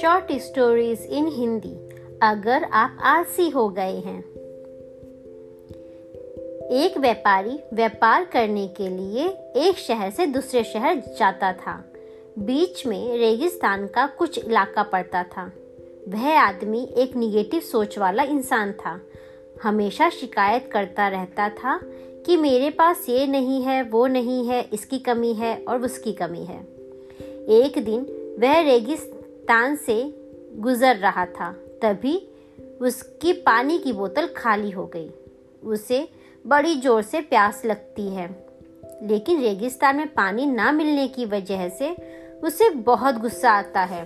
Short stories in Hindi अगर आप आलसी हो गए हैं। एक व्यापारी व्यापार करने के लिए एक शहर से दूसरे शहर जाता था। बीच में रेगिस्तान का कुछ इलाका पड़ता था। वह आदमी एक निगेटिव सोच वाला इंसान था। हमेशा शिकायत करता रहता था कि मेरे पास ये नहीं है, वो नहीं है, इसकी कमी है और उसकी कमी है। एक दिन वह रेगिस्तान से गुजर रहा था, तभी उसकी पानी की बोतल खाली हो गई। उसे बड़ी ज़ोर से प्यास लगती है, लेकिन रेगिस्तान में पानी ना मिलने की वजह से उसे बहुत गुस्सा आता है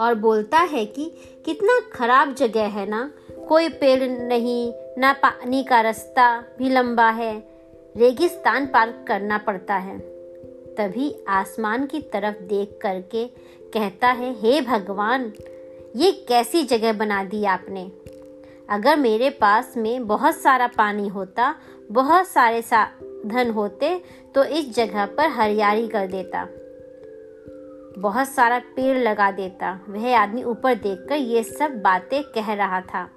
और बोलता है कि कितना खराब जगह है ना, कोई पेड़ नहीं ना पानी का रास्ता भी लंबा है रेगिस्तान पार करना पड़ता है। तभी आसमान की तरफ़ देख करके कहता है, हे भगवान, ये कैसी जगह बना दी आपने? अगर मेरे पास में बहुत सारा पानी होता, बहुत सारे साधन होते तो इस जगह पर हरियाली कर देता। बहुत सारा पेड़ लगा देता। वह आदमी ऊपर देखकर ये सब बातें कह रहा था।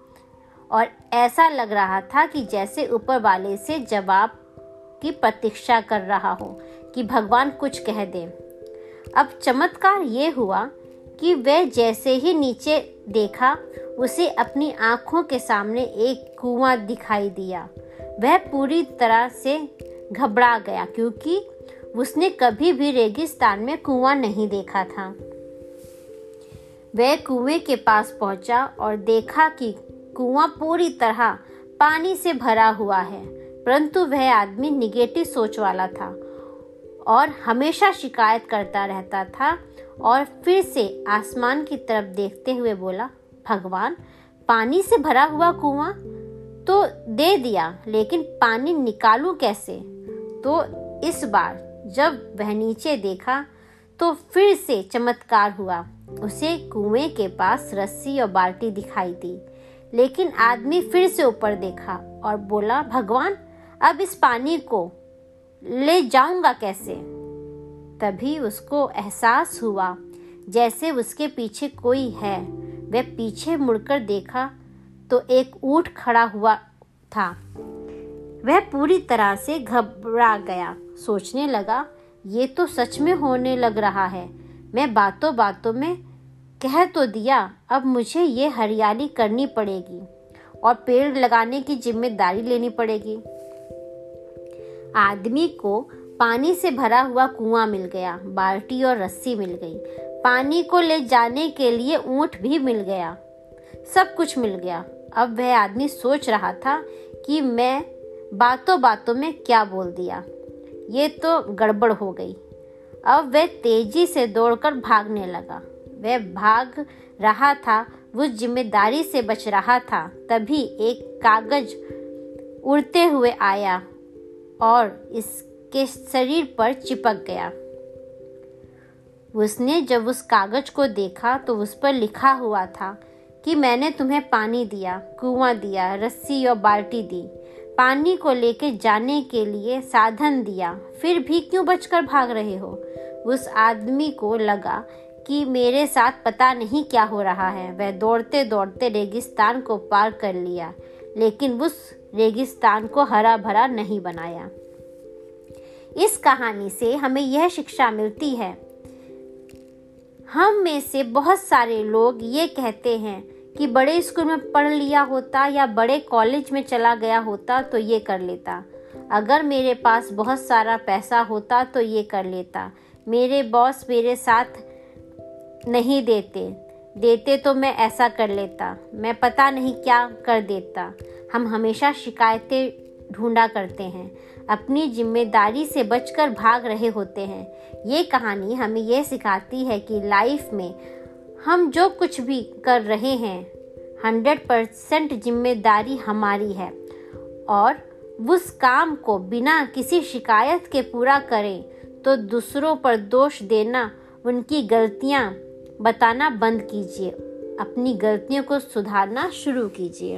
और ऐसा लग रहा था कि जैसे ऊपर वाले से जवाब की प्रतीक्षा कर रहा हो कि भगवान कुछ कह दे। अब चमत्कार ये हुआ कि वह जैसे ही नीचे देखा, उसे अपनी आँखों के सामने एक कुआँ दिखाई दिया। वह पूरी तरह से घबरा गया क्योंकि उसने कभी भी रेगिस्तान में कुआँ नहीं देखा था। वह कुएँ के पास पहुँचा और देखा कि कुआँ पूरी तरह पानी से भरा हुआ है, परंतु वह आदमी निगेटिव सोच वाला था और हमेशा शिकायत करता रहता था और फिर से आसमान की तरफ़ देखते हुए बोला, भगवान, पानी से भरा हुआ कुआँ तो दे दिया, लेकिन पानी निकालूं कैसे? तो इस बार जब वह नीचे देखा तो फिर से चमत्कार हुआ। उसे कुएँ के पास रस्सी और बाल्टी दिखाई दी। लेकिन आदमी फिर से ऊपर देखा और बोला, भगवान, अब इस पानी को ले जाऊँगा कैसे? तभी उसको एहसास हुआ, जैसे उसके पीछे कोई है। वह पीछे मुड़कर देखा तो एक ऊँट खड़ा हुआ था। वह पूरी तरह से घबरा गया। सोचने लगा, ये तो सच में होने लग रहा है। मैं बातों बातों में कह तो दिया, अब मुझे ये हरियाली करनी पड़ेगी और पेड़ लगाने की ज़िम्मेदारी लेनी पड़ेगी। आदमी को पानी से भरा हुआ कुआँ मिल गया, बाल्टी और रस्सी मिल गई। पानी को ले जाने के लिए ऊँट भी मिल गया। सब कुछ मिल गया। अब वह आदमी सोच रहा था कि मैं बातों बातों में क्या बोल दिया। ये तो गड़बड़ हो गई। अब वह तेज़ी से दौड़कर भागने लगा। वह भाग रहा था, वो ज़िम्मेदारी से बच रहा था। तभी एक कागज़ उड़ते हुए आया और इसके शरीर पर चिपक गया। उसने जब उस कागज़ को देखा तो उस पर लिखा हुआ था कि मैंने तुम्हें पानी दिया, कुआँ दिया, रस्सी और बाल्टी दी। पानी को लेके जाने के लिए साधन दिया। फिर भी क्यों बचकर भाग रहे हो? उस आदमी को लगा कि मेरे साथ पता नहीं क्या हो रहा है। वह दौड़ते दौड़ते रेगिस्तान को पार कर लिया, लेकिन उस रेगिस्तान को हरा भरा नहीं बनाया। इस कहानी से हमें यह शिक्षा मिलती है। हम में से बहुत सारे लोग ये कहते हैं कि बड़े स्कूल में पढ़ लिया होता या बड़े कॉलेज में चला गया होता तो ये कर लेता। अगर मेरे पास बहुत सारा पैसा होता तो ये कर लेता। मेरे बॉस मेरे साथ नहीं देते। देते तो मैं ऐसा कर लेता। मैं पता नहीं क्या कर देता। हम हमेशा शिकायतें ढूंढा करते हैं। अपनी ज़िम्मेदारी से बचकर भाग रहे होते हैं। ये कहानी हमें यह सिखाती है कि लाइफ में हम जो कुछ भी कर रहे हैं हंड्रेड परसेंट ज़िम्मेदारी हमारी है। और उस काम को बिना किसी शिकायत के पूरा करें तो दूसरों पर दोष देना, उनकी गलतियाँ बताना बंद कीजिए। अपनी गलतियों को सुधारना शुरू कीजिए।